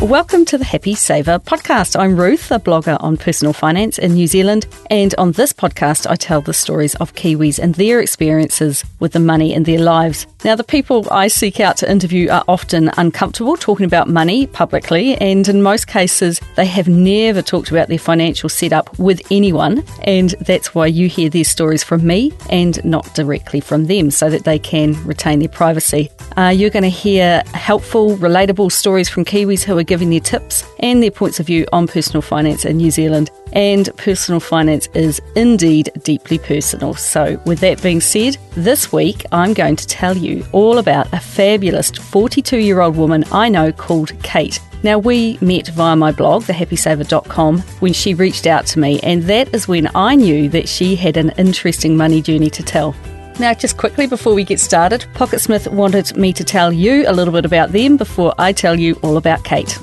Welcome to the Happy Saver podcast. I'm Ruth, a blogger on personal finance in New Zealand, and on this podcast, I tell the stories of Kiwis and their experiences with the money in their lives. Now, the people I seek out to interview are often uncomfortable talking about money publicly, and in most cases, they have never talked about their financial setup with anyone, and that's why you hear these stories from me and not directly from them so that they can retain their privacy. Uh, you're going to hear helpful, relatable stories from Kiwis who are giving their tips and their points of view on personal finance in New Zealand. And personal finance is indeed deeply personal. So, with that being said, this week I'm going to tell you all about a fabulous 42 year old woman I know called Kate. Now, we met via my blog, thehappysaver.com, when she reached out to me, and that is when I knew that she had an interesting money journey to tell. Now, just quickly before we get started, Pocketsmith wanted me to tell you a little bit about them before I tell you all about Kate.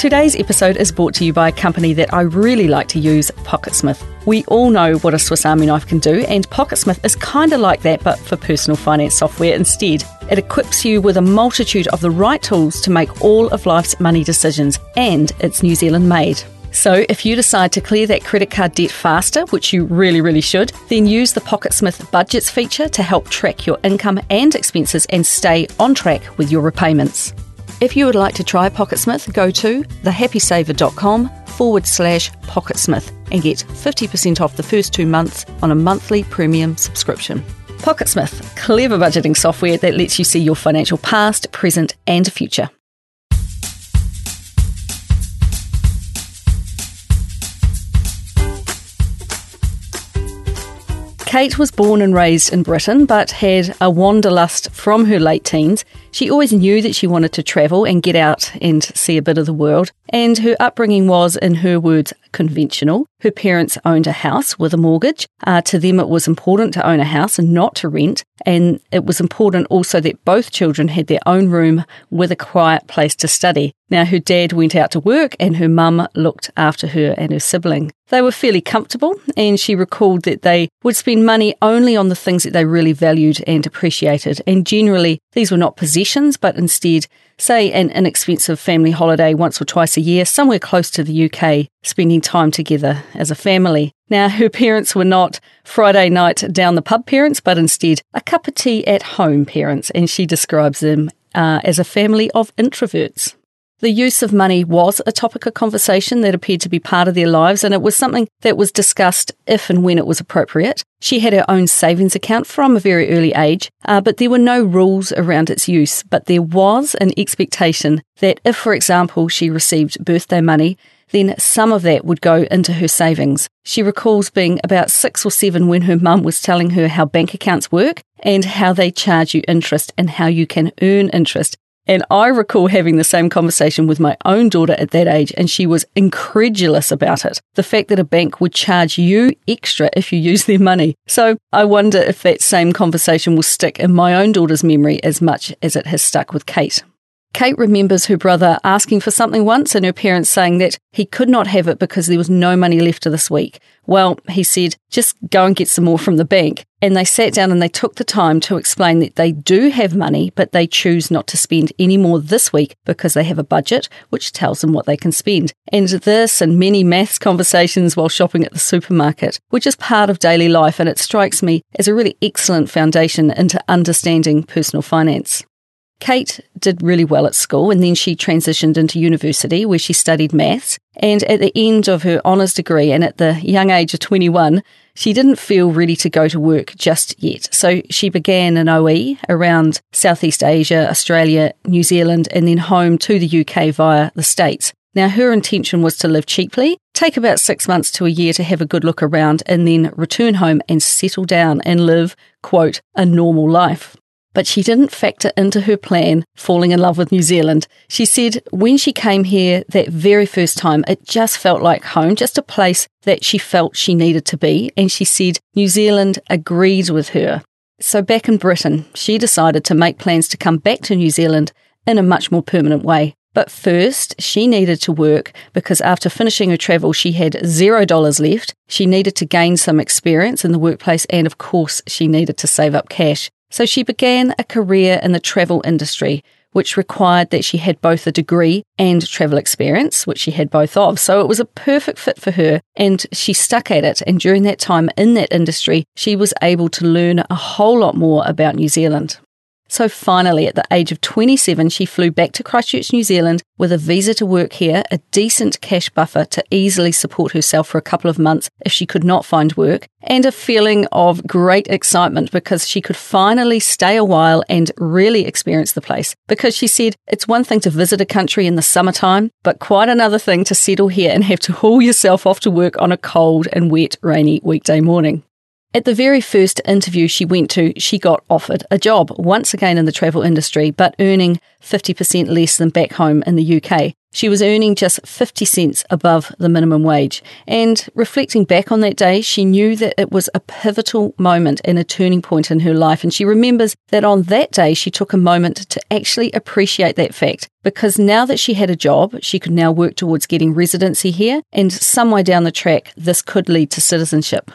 Today's episode is brought to you by a company that I really like to use, Pocketsmith. We all know what a Swiss Army knife can do, and Pocketsmith is kind of like that, but for personal finance software instead. It equips you with a multitude of the right tools to make all of life's money decisions, and it's New Zealand made. So, if you decide to clear that credit card debt faster, which you really, really should, then use the Pocketsmith Budgets feature to help track your income and expenses and stay on track with your repayments. If you would like to try Pocketsmith, go to thehappysaver.com forward slash Pocketsmith and get 50% off the first two months on a monthly premium subscription. Pocketsmith, clever budgeting software that lets you see your financial past, present, and future. Kate was born and raised in Britain, but had a wanderlust from her late teens. She always knew that she wanted to travel and get out and see a bit of the world, and her upbringing was, in her words, conventional. Her parents owned a house with a mortgage. Uh, to them, it was important to own a house and not to rent, and it was important also that both children had their own room with a quiet place to study. Now, her dad went out to work and her mum looked after her and her sibling. They were fairly comfortable, and she recalled that they would spend money only on the things that they really valued and appreciated. And generally, these were not possessions, but instead, say, an inexpensive family holiday once or twice a year, somewhere close to the UK, spending time together as a family. Now, her parents were not Friday night down the pub parents, but instead a cup of tea at home parents, and she describes them uh, as a family of introverts. The use of money was a topic of conversation that appeared to be part of their lives, and it was something that was discussed if and when it was appropriate. She had her own savings account from a very early age, uh, but there were no rules around its use. But there was an expectation that if, for example, she received birthday money, then some of that would go into her savings. She recalls being about six or seven when her mum was telling her how bank accounts work and how they charge you interest and how you can earn interest. And I recall having the same conversation with my own daughter at that age, and she was incredulous about it. The fact that a bank would charge you extra if you use their money. So I wonder if that same conversation will stick in my own daughter's memory as much as it has stuck with Kate. Kate remembers her brother asking for something once and her parents saying that he could not have it because there was no money left this week. Well, he said, just go and get some more from the bank. And they sat down and they took the time to explain that they do have money, but they choose not to spend any more this week because they have a budget which tells them what they can spend. And this and many maths conversations while shopping at the supermarket, which is part of daily life and it strikes me as a really excellent foundation into understanding personal finance. Kate did really well at school and then she transitioned into university where she studied maths. And at the end of her honours degree and at the young age of 21, she didn't feel ready to go to work just yet. So she began an OE around Southeast Asia, Australia, New Zealand, and then home to the UK via the States. Now, her intention was to live cheaply, take about six months to a year to have a good look around, and then return home and settle down and live, quote, a normal life. But she didn't factor into her plan falling in love with New Zealand. She said when she came here that very first time, it just felt like home, just a place that she felt she needed to be. And she said New Zealand agreed with her. So back in Britain, she decided to make plans to come back to New Zealand in a much more permanent way. But first, she needed to work because after finishing her travel, she had zero dollars left. She needed to gain some experience in the workplace, and of course, she needed to save up cash. So she began a career in the travel industry which required that she had both a degree and travel experience, which she had both of. So it was a perfect fit for her, and she stuck at it. And during that time in that industry, she was able to learn a whole lot more about New Zealand. So finally, at the age of 27, she flew back to Christchurch, New Zealand with a visa to work here, a decent cash buffer to easily support herself for a couple of months if she could not find work, and a feeling of great excitement because she could finally stay a while and really experience the place. Because she said it's one thing to visit a country in the summertime, but quite another thing to settle here and have to haul yourself off to work on a cold and wet, rainy weekday morning. At the very first interview she went to, she got offered a job, once again in the travel industry, but earning 50% less than back home in the UK. She was earning just 50 cents above the minimum wage. And reflecting back on that day, she knew that it was a pivotal moment and a turning point in her life. And she remembers that on that day, she took a moment to actually appreciate that fact because now that she had a job, she could now work towards getting residency here. And some way down the track, this could lead to citizenship.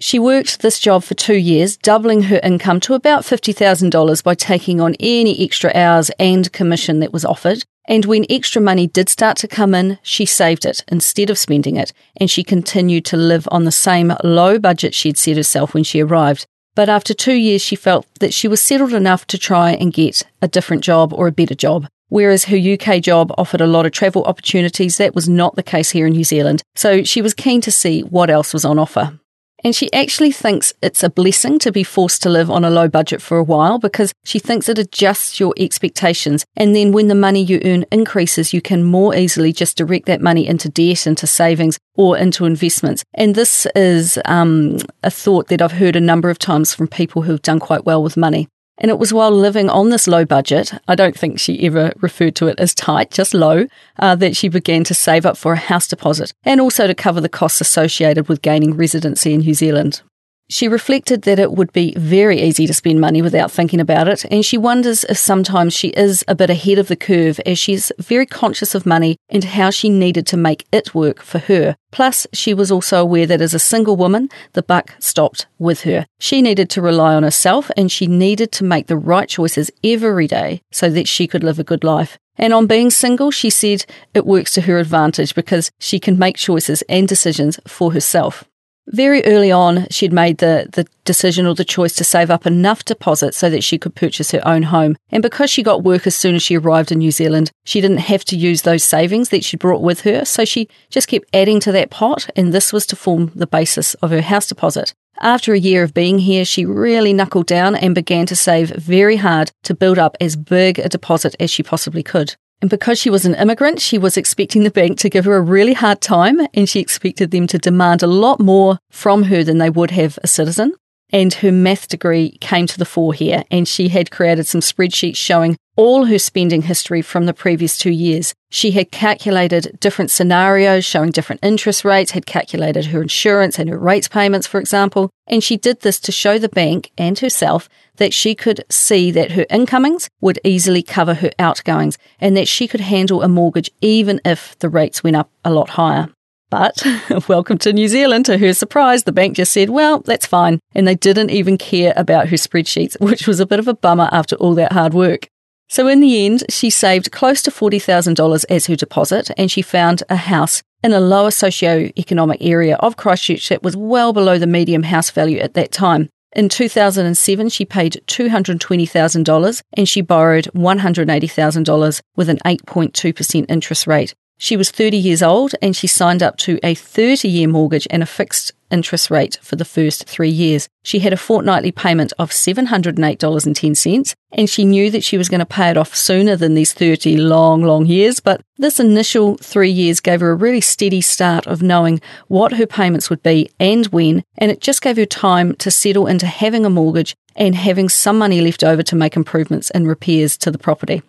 She worked this job for two years, doubling her income to about $50,000 by taking on any extra hours and commission that was offered. And when extra money did start to come in, she saved it instead of spending it, and she continued to live on the same low budget she'd set herself when she arrived. But after two years, she felt that she was settled enough to try and get a different job or a better job. Whereas her UK job offered a lot of travel opportunities, that was not the case here in New Zealand. So she was keen to see what else was on offer. And she actually thinks it's a blessing to be forced to live on a low budget for a while because she thinks it adjusts your expectations. And then when the money you earn increases, you can more easily just direct that money into debt, into savings, or into investments. And this is um, a thought that I've heard a number of times from people who've done quite well with money. And it was while living on this low budget, I don't think she ever referred to it as tight, just low, uh, that she began to save up for a house deposit and also to cover the costs associated with gaining residency in New Zealand. She reflected that it would be very easy to spend money without thinking about it, and she wonders if sometimes she is a bit ahead of the curve as she's very conscious of money and how she needed to make it work for her. Plus, she was also aware that as a single woman, the buck stopped with her. She needed to rely on herself and she needed to make the right choices every day so that she could live a good life. And on being single, she said it works to her advantage because she can make choices and decisions for herself. Very early on, she'd made the, the decision or the choice to save up enough deposit so that she could purchase her own home. And because she got work as soon as she arrived in New Zealand, she didn't have to use those savings that she brought with her. So she just kept adding to that pot, and this was to form the basis of her house deposit. After a year of being here, she really knuckled down and began to save very hard to build up as big a deposit as she possibly could. And because she was an immigrant, she was expecting the bank to give her a really hard time and she expected them to demand a lot more from her than they would have a citizen. And her math degree came to the fore here, and she had created some spreadsheets showing all her spending history from the previous two years. She had calculated different scenarios showing different interest rates, had calculated her insurance and her rates payments, for example, and she did this to show the bank and herself that she could see that her incomings would easily cover her outgoings and that she could handle a mortgage even if the rates went up a lot higher. But welcome to New Zealand. To her surprise, the bank just said, well, that's fine. And they didn't even care about her spreadsheets, which was a bit of a bummer after all that hard work. So in the end, she saved close to $40,000 as her deposit and she found a house in a lower socio-economic area of Christchurch that was well below the medium house value at that time. In 2007, she paid $220,000 and she borrowed $180,000 with an 8.2% interest rate. She was 30 years old and she signed up to a 30 year mortgage and a fixed interest rate for the first three years. She had a fortnightly payment of $708.10 and she knew that she was going to pay it off sooner than these 30 long, long years. But this initial three years gave her a really steady start of knowing what her payments would be and when. And it just gave her time to settle into having a mortgage and having some money left over to make improvements and repairs to the property.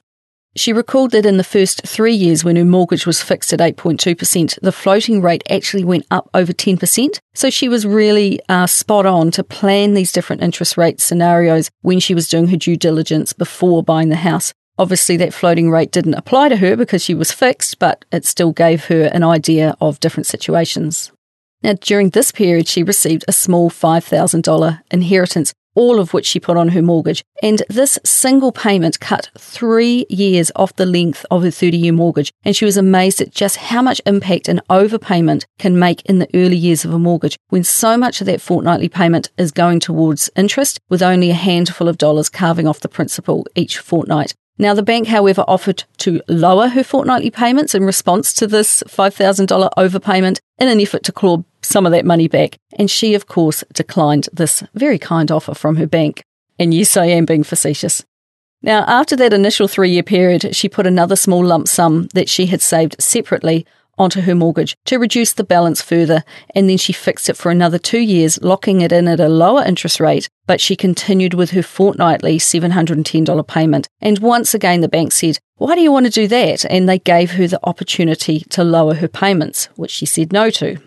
She recalled that in the first three years, when her mortgage was fixed at 8.2%, the floating rate actually went up over 10%. So she was really uh, spot on to plan these different interest rate scenarios when she was doing her due diligence before buying the house. Obviously, that floating rate didn't apply to her because she was fixed, but it still gave her an idea of different situations. Now, during this period, she received a small $5,000 inheritance all of which she put on her mortgage. And this single payment cut three years off the length of her 30 year mortgage. And she was amazed at just how much impact an overpayment can make in the early years of a mortgage when so much of that fortnightly payment is going towards interest with only a handful of dollars carving off the principal each fortnight. Now, the bank, however, offered to lower her fortnightly payments in response to this $5,000 overpayment in an effort to claw some of that money back. And she, of course, declined this very kind offer from her bank. And yes, I am being facetious. Now, after that initial three year period, she put another small lump sum that she had saved separately onto her mortgage to reduce the balance further, and then she fixed it for another two years, locking it in at a lower interest rate. But she continued with her fortnightly $710 payment. And once again, the bank said, Why do you want to do that? And they gave her the opportunity to lower her payments, which she said no to.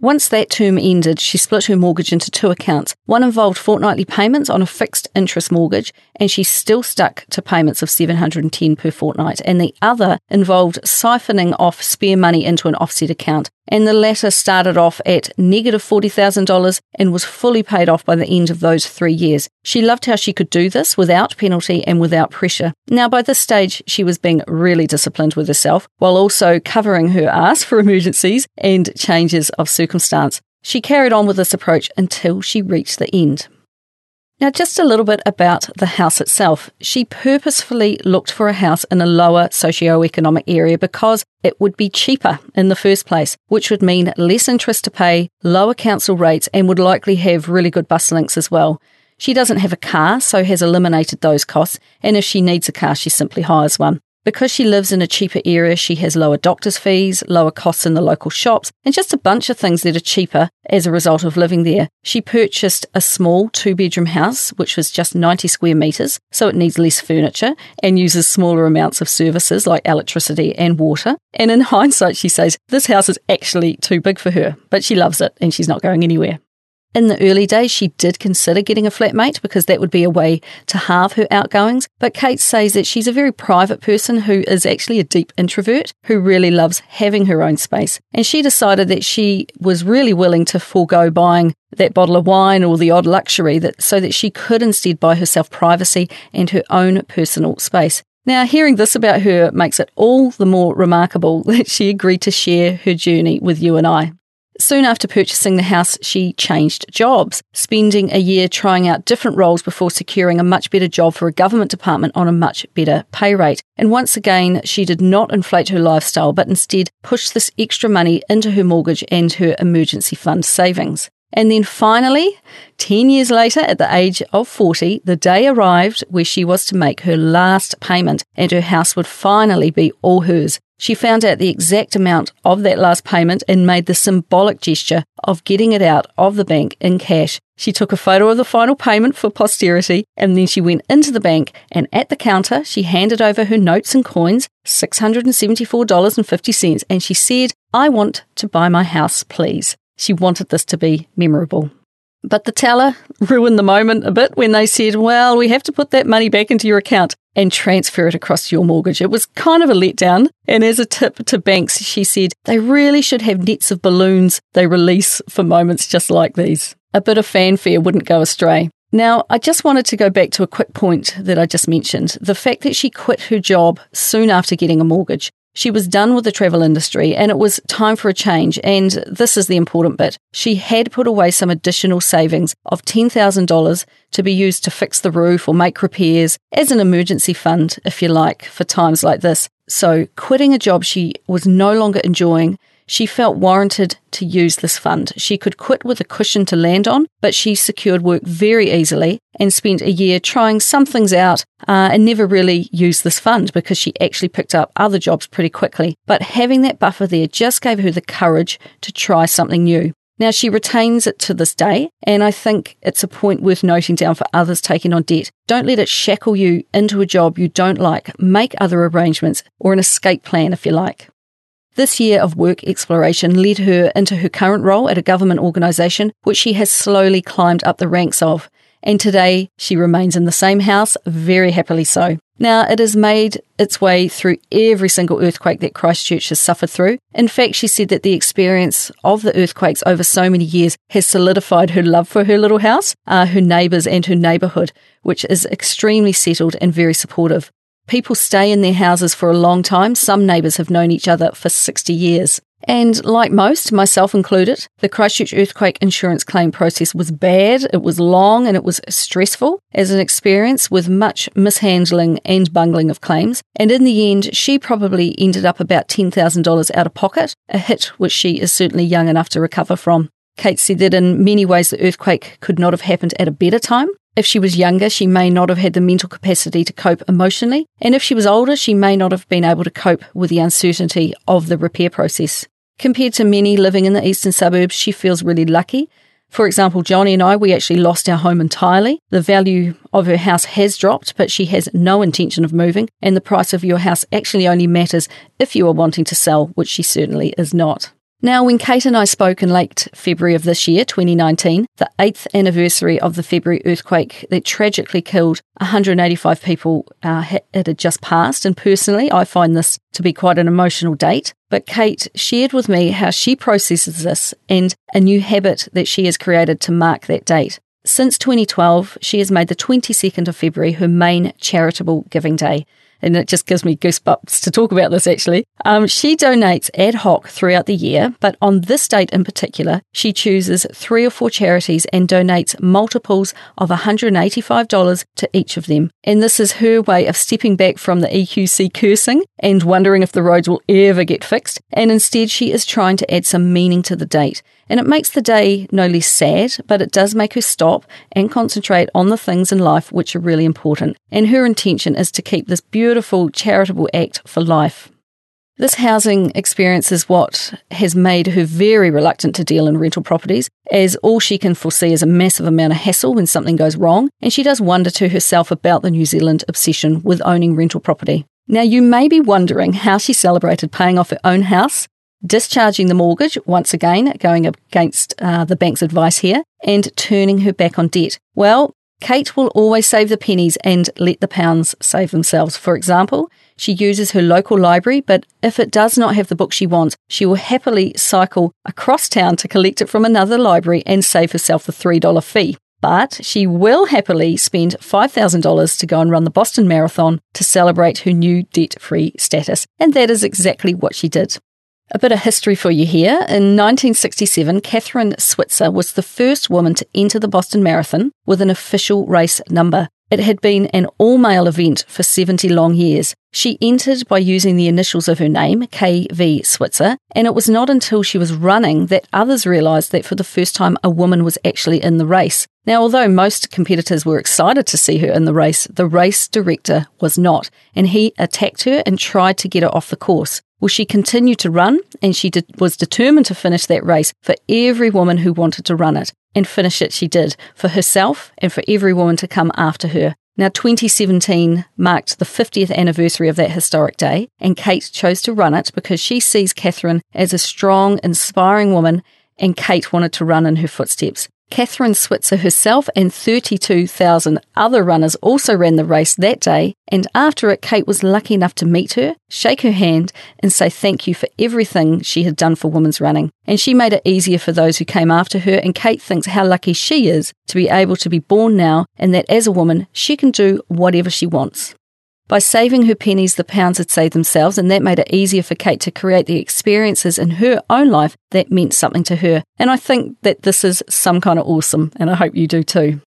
Once that term ended, she split her mortgage into two accounts. One involved fortnightly payments on a fixed interest mortgage, and she still stuck to payments of 710 per fortnight, and the other involved siphoning off spare money into an offset account and the latter started off at negative $40,000 and was fully paid off by the end of those three years. She loved how she could do this without penalty and without pressure. Now, by this stage, she was being really disciplined with herself while also covering her ass for emergencies and changes of circumstance. She carried on with this approach until she reached the end. Now, just a little bit about the house itself. She purposefully looked for a house in a lower socio-economic area because it would be cheaper in the first place, which would mean less interest to pay, lower council rates, and would likely have really good bus links as well. She doesn't have a car, so has eliminated those costs, and if she needs a car, she simply hires one. Because she lives in a cheaper area, she has lower doctor's fees, lower costs in the local shops, and just a bunch of things that are cheaper as a result of living there. She purchased a small two bedroom house, which was just 90 square metres, so it needs less furniture and uses smaller amounts of services like electricity and water. And in hindsight, she says this house is actually too big for her, but she loves it and she's not going anywhere. In the early days, she did consider getting a flatmate because that would be a way to halve her outgoings. But Kate says that she's a very private person who is actually a deep introvert who really loves having her own space. And she decided that she was really willing to forego buying that bottle of wine or the odd luxury that so that she could instead buy herself privacy and her own personal space. Now, hearing this about her makes it all the more remarkable that she agreed to share her journey with you and I. Soon after purchasing the house, she changed jobs, spending a year trying out different roles before securing a much better job for a government department on a much better pay rate. And once again, she did not inflate her lifestyle, but instead pushed this extra money into her mortgage and her emergency fund savings. And then finally, 10 years later, at the age of 40, the day arrived where she was to make her last payment and her house would finally be all hers. She found out the exact amount of that last payment and made the symbolic gesture of getting it out of the bank in cash. She took a photo of the final payment for posterity and then she went into the bank and at the counter she handed over her notes and coins, $674.50, and she said, I want to buy my house, please. She wanted this to be memorable. But the teller ruined the moment a bit when they said, well, we have to put that money back into your account and transfer it across your mortgage. It was kind of a letdown. And as a tip to banks, she said they really should have nets of balloons they release for moments just like these. A bit of fanfare wouldn't go astray. Now, I just wanted to go back to a quick point that I just mentioned the fact that she quit her job soon after getting a mortgage. She was done with the travel industry and it was time for a change. And this is the important bit. She had put away some additional savings of $10,000 to be used to fix the roof or make repairs as an emergency fund, if you like, for times like this. So quitting a job she was no longer enjoying she felt warranted to use this fund. She could quit with a cushion to land on, but she secured work very easily and spent a year trying some things out uh, and never really used this fund because she actually picked up other jobs pretty quickly. But having that buffer there just gave her the courage to try something new. Now, she retains it to this day, and I think it's a point worth noting down for others taking on debt. Don't let it shackle you into a job you don't like. Make other arrangements or an escape plan if you like. This year of work exploration led her into her current role at a government organisation, which she has slowly climbed up the ranks of. and today she remains in the same house, very happily so. Now, it has made its way through every single earthquake that Christchurch has suffered through. In fact, she said that the experience of the earthquakes over so many years has solidified her love for her little house, uh, her neighbours, and her neighbourhood, which is extremely settled and very supportive. People stay in their houses for a long time. Some neighbours have known each other for 60 years. And like most, myself included, the Christchurch earthquake insurance claim process was bad, it was long, and it was stressful as an experience with much mishandling and bungling of claims. And in the end, she probably ended up about $10,000 out of pocket, a hit which she is certainly young enough to recover from. Kate said that in many ways the earthquake could not have happened at a better time. If she was younger, she may not have had the mental capacity to cope emotionally, and if she was older, she may not have been able to cope with the uncertainty of the repair process. Compared to many living in the eastern suburbs, she feels really lucky. For example, Johnny and I, we actually lost our home entirely. The value of her house has dropped, but she has no intention of moving, and the price of your house actually only matters if you are wanting to sell, which she certainly is not. Now, when Kate and I spoke in late February of this year, 2019, the eighth anniversary of the February earthquake that tragically killed 185 people, uh, it had just passed. And personally, I find this to be quite an emotional date. But Kate shared with me how she processes this and a new habit that she has created to mark that date. Since 2012, she has made the 22nd of February her main charitable giving day and it just gives me goosebumps to talk about this actually. Um, she donates ad hoc throughout the year, but on this date in particular, she chooses three or four charities and donates multiples of $185 to each of them. And this is her way of stepping back from the EQC cursing and wondering if the roads will ever get fixed. And instead, she is trying to add some meaning to the date. And it makes the day no less sad, but it does make her stop and concentrate on the things in life which are really important. And her intention is to keep this beautiful charitable act for life. This housing experience is what has made her very reluctant to deal in rental properties, as all she can foresee is a massive amount of hassle when something goes wrong, and she does wonder to herself about the New Zealand obsession with owning rental property. Now, you may be wondering how she celebrated paying off her own house discharging the mortgage, once again, going against uh, the bank's advice here, and turning her back on debt. Well, Kate will always save the pennies and let the pounds save themselves. For example, she uses her local library, but if it does not have the book she wants, she will happily cycle across town to collect it from another library and save herself the $3 fee. But she will happily spend $5,000 to go and run the Boston Marathon to celebrate her new debt free status. And that is exactly what she did. A bit of history for you here. In 1967, Kathrine Switzer was the first woman to enter the Boston Marathon with an official race number. It had been an all male event for 70 long years. She entered by using the initials of her name, KV Switzer, and it was not until she was running that others realised that for the first time a woman was actually in the race. Now, although most competitors were excited to see her in the race, the race director was not, and he attacked her and tried to get her off the course. Well, she continued to run and she did, was determined to finish that race for every woman who wanted to run it. And finish it she did for herself and for every woman to come after her. Now, 2017 marked the 50th anniversary of that historic day, and Kate chose to run it because she sees Kathrine as a strong, inspiring woman, and Kate wanted to run in her footsteps. Kathrine Switzer herself and 32,000 other runners also ran the race that day, and after it, Kate was lucky enough to meet her, shake her hand, and say thank you for everything she had done for women's running. And she made it easier for those who came after her, and Kate thinks how lucky she is to be able to be born now, and that as a woman, she can do whatever she wants. By saving her pennies, the pounds had saved themselves, and that made it easier for Kate to create the experiences in her own life that meant something to her. And I think that this is some kind of awesome, and I hope you do too.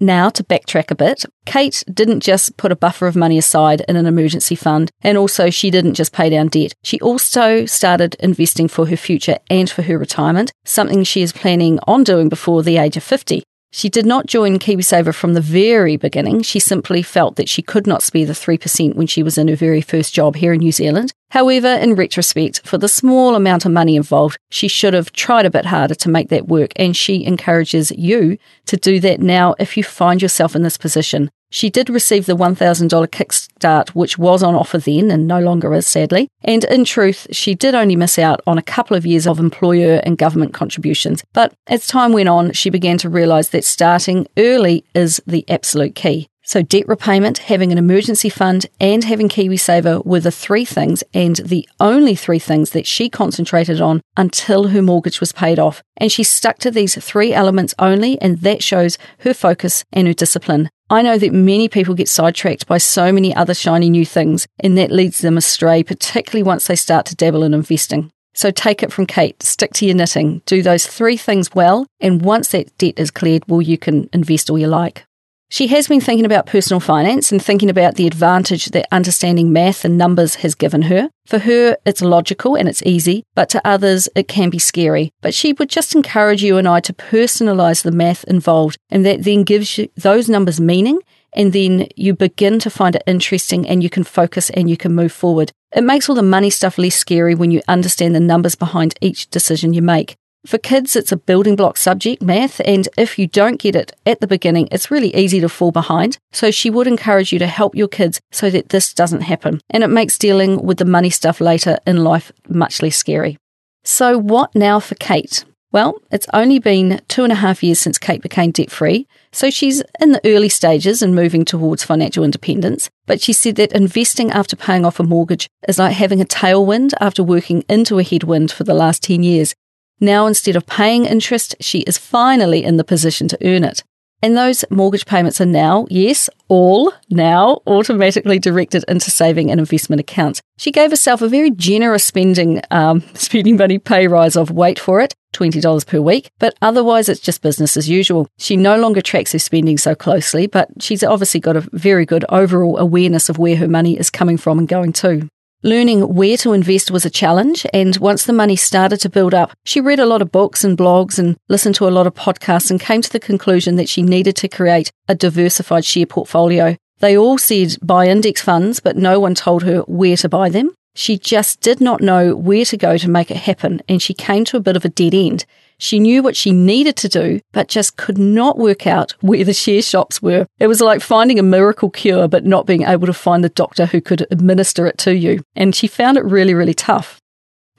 Now, to backtrack a bit, Kate didn't just put a buffer of money aside in an emergency fund, and also she didn't just pay down debt. She also started investing for her future and for her retirement, something she is planning on doing before the age of 50. She did not join KiwiSaver from the very beginning. She simply felt that she could not spare the 3% when she was in her very first job here in New Zealand. However, in retrospect, for the small amount of money involved, she should have tried a bit harder to make that work, and she encourages you to do that now if you find yourself in this position. She did receive the $1,000 kickstart, which was on offer then and no longer is, sadly. And in truth, she did only miss out on a couple of years of employer and government contributions. But as time went on, she began to realise that starting early is the absolute key. So, debt repayment, having an emergency fund, and having KiwiSaver were the three things and the only three things that she concentrated on until her mortgage was paid off. And she stuck to these three elements only, and that shows her focus and her discipline. I know that many people get sidetracked by so many other shiny new things, and that leads them astray, particularly once they start to dabble in investing. So take it from Kate, stick to your knitting, do those three things well, and once that debt is cleared, well, you can invest all you like. She has been thinking about personal finance and thinking about the advantage that understanding math and numbers has given her. For her, it's logical and it's easy, but to others, it can be scary. But she would just encourage you and I to personalise the math involved, and that then gives you those numbers meaning and then you begin to find it interesting and you can focus and you can move forward. It makes all the money stuff less scary when you understand the numbers behind each decision you make. For kids, it's a building block subject, math, and if you don't get it at the beginning, it's really easy to fall behind. So she would encourage you to help your kids so that this doesn't happen. And it makes dealing with the money stuff later in life much less scary. So, what now for Kate? Well, it's only been two and a half years since Kate became debt free, so she's in the early stages and moving towards financial independence. But she said that investing after paying off a mortgage is like having a tailwind after working into a headwind for the last 10 years. Now, instead of paying interest, she is finally in the position to earn it. And those mortgage payments are now, yes, all now automatically directed into saving and investment accounts. She gave herself a very generous spending um, spending money pay rise of wait for it, $20 per week, but otherwise it's just business as usual. She no longer tracks her spending so closely, but she's obviously got a very good overall awareness of where her money is coming from and going to. Learning where to invest was a challenge, and once the money started to build up, she read a lot of books and blogs and listened to a lot of podcasts and came to the conclusion that she needed to create a diversified share portfolio. They all said buy index funds, but no one told her where to buy them. She just did not know where to go to make it happen, and she came to a bit of a dead end. She knew what she needed to do, but just could not work out where the share shops were. It was like finding a miracle cure, but not being able to find the doctor who could administer it to you. And she found it really, really tough.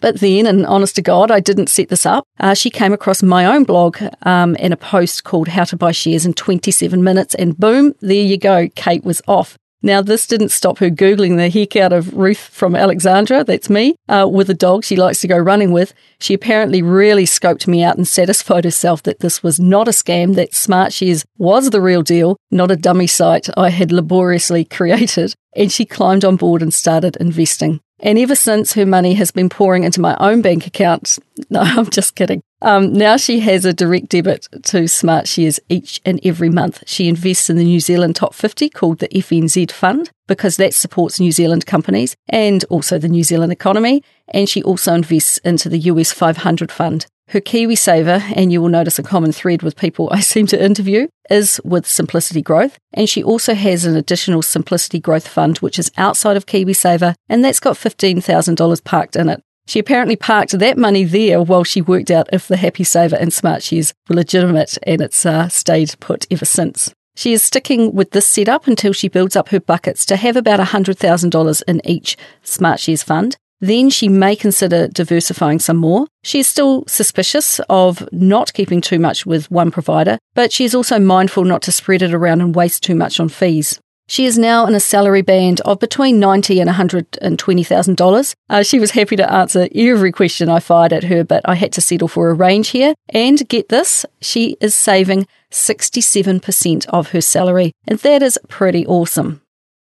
But then, and honest to God, I didn't set this up. Uh, she came across my own blog um, in a post called How to Buy Shares in 27 Minutes, and boom, there you go. Kate was off. Now, this didn't stop her Googling the heck out of Ruth from Alexandra, that's me, uh, with a dog she likes to go running with. She apparently really scoped me out and satisfied herself that this was not a scam, that SmartShares was the real deal, not a dummy site I had laboriously created. And she climbed on board and started investing. And ever since, her money has been pouring into my own bank account. No, I'm just kidding. Um, now she has a direct debit to SmartShares each and every month. She invests in the New Zealand Top 50 called the FNZ Fund because that supports New Zealand companies and also the New Zealand economy. And she also invests into the US 500 Fund. Her KiwiSaver, and you will notice a common thread with people I seem to interview, is with Simplicity Growth. And she also has an additional Simplicity Growth Fund, which is outside of KiwiSaver, and that's got $15,000 parked in it. She apparently parked that money there while she worked out if the Happy Saver and SmartShares were legitimate, and it's uh, stayed put ever since. She is sticking with this setup until she builds up her buckets to have about $100,000 in each SmartShares fund. Then she may consider diversifying some more. She is still suspicious of not keeping too much with one provider, but she is also mindful not to spread it around and waste too much on fees. She is now in a salary band of between ninety and one hundred and twenty thousand dollars. Uh, she was happy to answer every question I fired at her, but I had to settle for a range here. And get this, she is saving sixty-seven percent of her salary, and that is pretty awesome.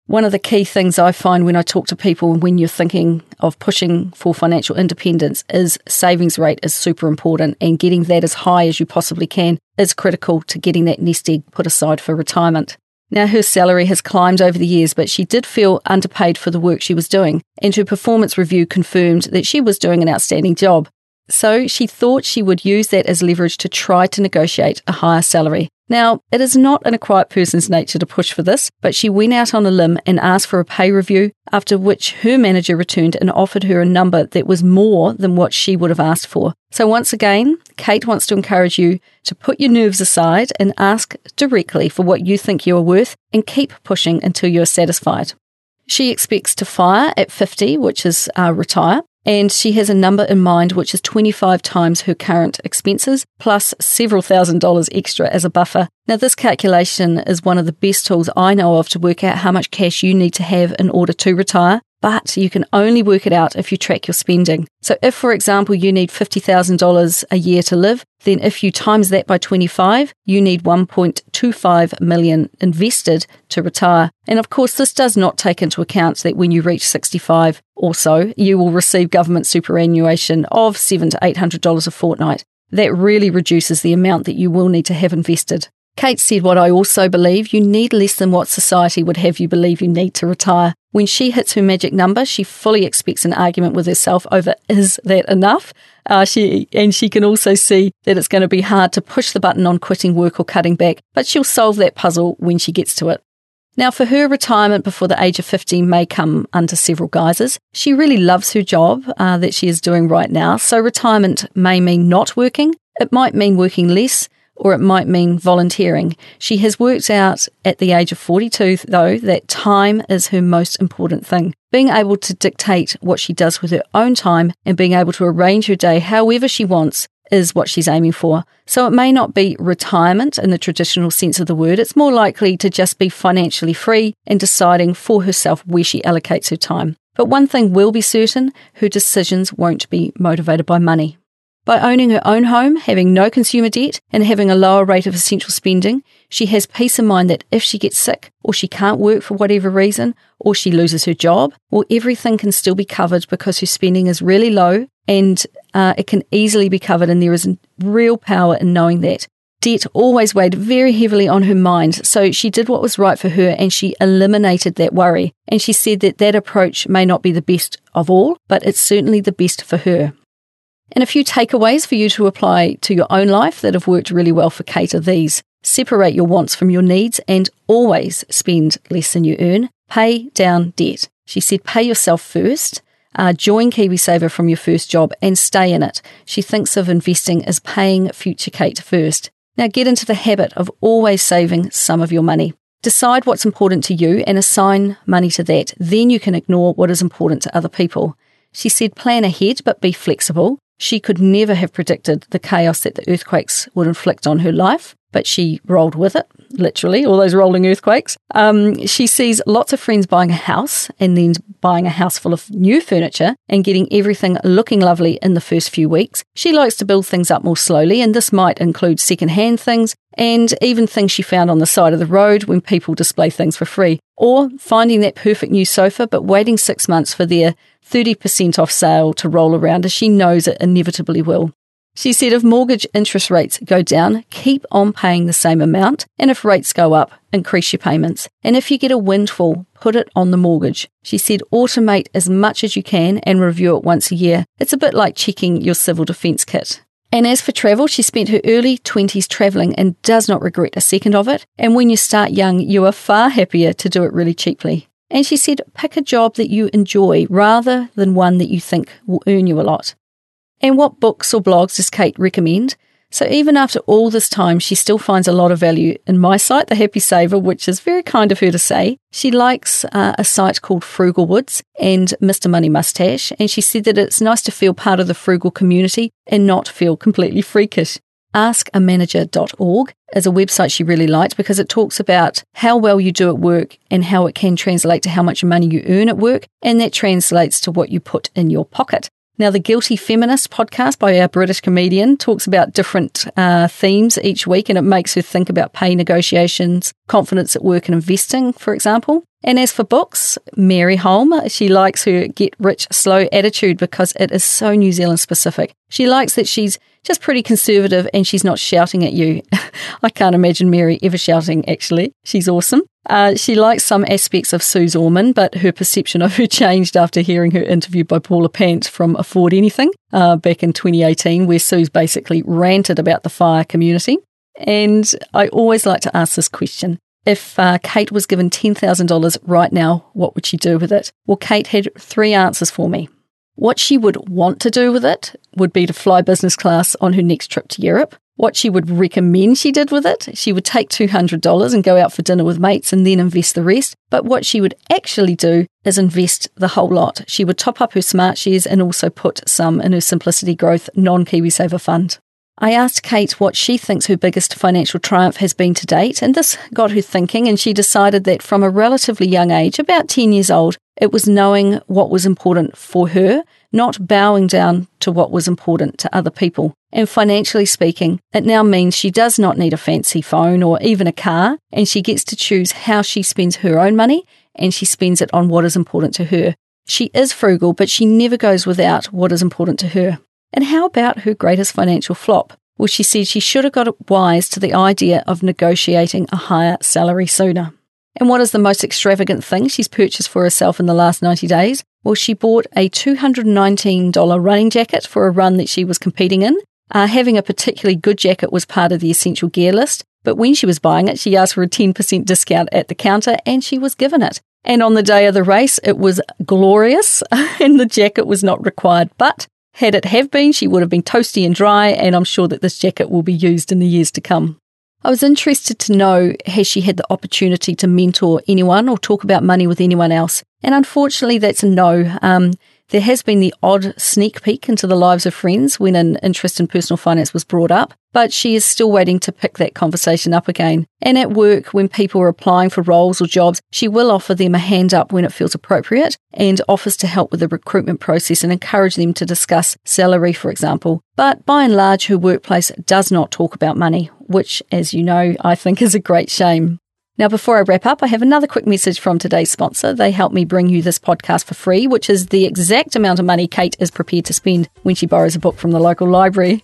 One of the key things I find when I talk to people when you're thinking of pushing for financial independence is savings rate is super important and getting that as high as you possibly can is critical to getting that nest egg put aside for retirement. Now, her salary has climbed over the years, but she did feel underpaid for the work she was doing, and her performance review confirmed that she was doing an outstanding job. So she thought she would use that as leverage to try to negotiate a higher salary. Now, it is not in a quiet person's nature to push for this, but she went out on a limb and asked for a pay review, after which her manager returned and offered her a number that was more than what she would have asked for. So, once again, Kate wants to encourage you to put your nerves aside and ask directly for what you think you are worth and keep pushing until you are satisfied. She expects to fire at 50, which is uh, retire, and she has a number in mind which is 25 times her current expenses plus several thousand dollars extra as a buffer. Now, this calculation is one of the best tools I know of to work out how much cash you need to have in order to retire but you can only work it out if you track your spending. So, if, for example, you need $50,000 a year to live, then if you times that by 25, you need 1.25 million invested to retire. And of course, this does not take into account that when you reach 65 or so, you will receive government superannuation of seven to $800 a fortnight. That really reduces the amount that you will need to have invested. Kate said what I also believe you need less than what society would have you believe you need to retire. When she hits her magic number, she fully expects an argument with herself over is that enough? Uh, she and she can also see that it's going to be hard to push the button on quitting work or cutting back, but she'll solve that puzzle when she gets to it. Now, for her, retirement before the age of 50 may come under several guises. She really loves her job uh, that she is doing right now, so retirement may mean not working. It might mean working less or it might mean volunteering. She has worked out at the age of 42, though, that time is her most important thing. Being able to dictate what she does with her own time and being able to arrange her day however she wants is what she's aiming for. So it may not be retirement in the traditional sense of the word, it's more likely to just be financially free and deciding for herself where she allocates her time. But one thing will be certain her decisions won't be motivated by money. By owning her own home, having no consumer debt, and having a lower rate of essential spending, she has peace of mind that if she gets sick, or she can't work for whatever reason, or she loses her job, well, everything can still be covered because her spending is really low and uh, it can easily be covered, and there is real power in knowing that. Debt always weighed very heavily on her mind, so she did what was right for her and she eliminated that worry. And she said that that approach may not be the best of all, but it's certainly the best for her. And a few takeaways for you to apply to your own life that have worked really well for Kate are these. Separate your wants from your needs and always spend less than you earn. Pay down debt. She said, pay yourself first. Uh, join KiwiSaver from your first job and stay in it. She thinks of investing as paying future Kate first. Now get into the habit of always saving some of your money. Decide what's important to you and assign money to that. Then you can ignore what is important to other people. She said, plan ahead, but be flexible. She could never have predicted the chaos that the earthquakes would inflict on her life, but she rolled with it, literally, all those rolling earthquakes. Um, she sees lots of friends buying a house and then buying a house full of new furniture and getting everything looking lovely in the first few weeks. She likes to build things up more slowly, and this might include second-hand things and even things she found on the side of the road when people display things for free, or finding that perfect new sofa but waiting six months for their 30% off sale to roll around as she knows it inevitably will. She said if mortgage interest rates go down, keep on paying the same amount, and if rates go up, increase your payments. And if you get a windfall, put it on the mortgage. She said automate as much as you can and review it once a year. It's a bit like checking your civil defence kit. And as for travel, she spent her early 20s travelling and does not regret a second of it. And when you start young, you are far happier to do it really cheaply. And she said, pick a job that you enjoy rather than one that you think will earn you a lot. And what books or blogs does Kate recommend? So even after all this time, she still finds a lot of value in my site, The Happy Saver, which is very kind of her to say. She likes uh, a site called Frugal Woods and Mr. Money Mustache, and she said that it's nice to feel part of the frugal community and not feel completely freakish. AskAmanager.org is a website she really liked because it talks about how well you do at work and how it can translate to how much money you earn at work, and that translates to what you put in your pocket. Now, the Guilty Feminist podcast by our British comedian talks about different uh, themes each week, and it makes her think about pay negotiations, confidence at work, and investing, for example. And as for books, Mary Holm, she likes her get rich slow attitude because it is so New Zealand specific. She likes that she's just pretty conservative and she's not shouting at you. I can't imagine Mary ever shouting, actually. She's awesome. Uh, she likes some aspects of Suze Orman, but her perception of her changed after hearing her interview by Paula Pant from Afford Anything uh, back in 2018, where Suze basically ranted about the fire community. And I always like to ask this question. If uh, Kate was given $10,000 right now, what would she do with it? Well, Kate had three answers for me. What she would want to do with it would be to fly business class on her next trip to Europe. What she would recommend she did with it, she would take $200 and go out for dinner with mates and then invest the rest. But what she would actually do is invest the whole lot. She would top up her SmartShares and also put some in her Simplicity Growth non KiwiSaver fund. I asked Kate what she thinks her biggest financial triumph has been to date, and this got her thinking, and she decided that from a relatively young age, about 10 years old, it was knowing what was important for her, not bowing down to what was important to other people. And financially speaking, it now means she does not need a fancy phone or even a car, and she gets to choose how she spends her own money and she spends it on what is important to her. She is frugal, but she never goes without what is important to her. And how about her greatest financial flop? Well, she said she should have got wise to the idea of negotiating a higher salary sooner. And what is the most extravagant thing she's purchased for herself in the last 90 days? Well, she bought a $219 running jacket for a run that she was competing in. Uh, having a particularly good jacket was part of the essential gear list, but when she was buying it, she asked for a 10% discount at the counter and she was given it. And on the day of the race, it was glorious and the jacket was not required. But had it have been, she would have been toasty and dry, and I'm sure that this jacket will be used in the years to come. I was interested to know has she had the opportunity to mentor anyone or talk about money with anyone else? And unfortunately, that's a no. Um, there has been the odd sneak peek into the lives of friends when an interest in personal finance was brought up, but she is still waiting to pick that conversation up again. And at work, when people are applying for roles or jobs, she will offer them a hand up when it feels appropriate and offers to help with the recruitment process and encourage them to discuss salary, for example. But by and large, her workplace does not talk about money, which, as you know, I think is a great shame. Now, before I wrap up, I have another quick message from today's sponsor. They help me bring you this podcast for free, which is the exact amount of money Kate is prepared to spend when she borrows a book from the local library.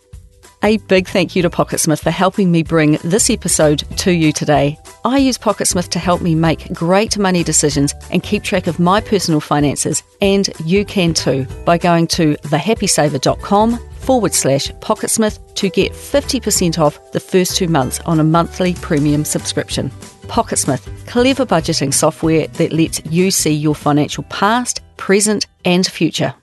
A big thank you to PocketSmith for helping me bring this episode to you today. I use PocketSmith to help me make great money decisions and keep track of my personal finances, and you can too by going to thehappysaver.com forward slash PocketSmith to get 50% off the first two months on a monthly premium subscription. PocketSmith, clever budgeting software that lets you see your financial past, present, and future.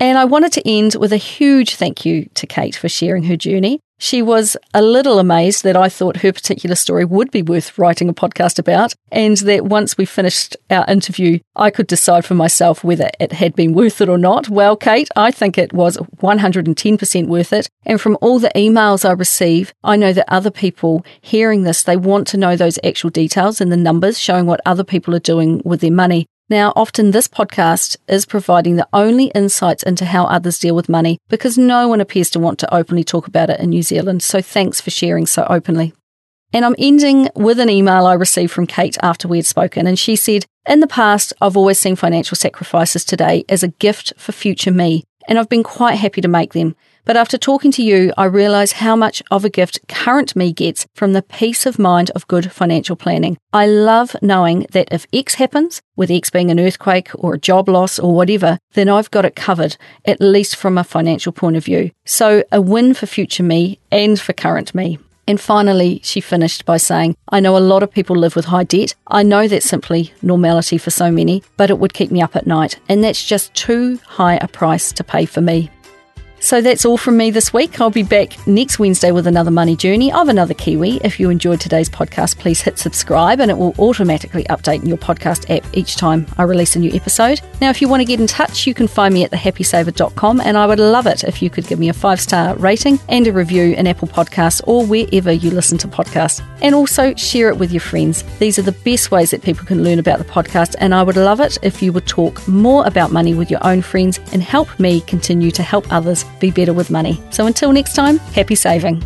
And I wanted to end with a huge thank you to Kate for sharing her journey. She was a little amazed that I thought her particular story would be worth writing a podcast about, and that once we finished our interview, I could decide for myself whether it had been worth it or not. Well, Kate, I think it was 110% worth it. And from all the emails I receive, I know that other people hearing this, they want to know those actual details and the numbers showing what other people are doing with their money. Now, often this podcast is providing the only insights into how others deal with money because no one appears to want to openly talk about it in New Zealand. So thanks for sharing so openly. And I'm ending with an email I received from Kate after we had spoken. And she said, In the past, I've always seen financial sacrifices today as a gift for future me. And I've been quite happy to make them. But after talking to you, I realise how much of a gift current me gets from the peace of mind of good financial planning. I love knowing that if X happens, with X being an earthquake or a job loss or whatever, then I've got it covered, at least from a financial point of view. So a win for future me and for current me. And finally, she finished by saying, I know a lot of people live with high debt. I know that's simply normality for so many, but it would keep me up at night. And that's just too high a price to pay for me. So that's all from me this week. I'll be back next Wednesday with another money journey of another Kiwi. If you enjoyed today's podcast, please hit subscribe and it will automatically update in your podcast app each time I release a new episode. Now, if you want to get in touch, you can find me at thehappysaver.com and I would love it if you could give me a five star rating and a review in Apple Podcasts or wherever you listen to podcasts. And also share it with your friends. These are the best ways that people can learn about the podcast and I would love it if you would talk more about money with your own friends and help me continue to help others be better with money. So until next time, happy saving.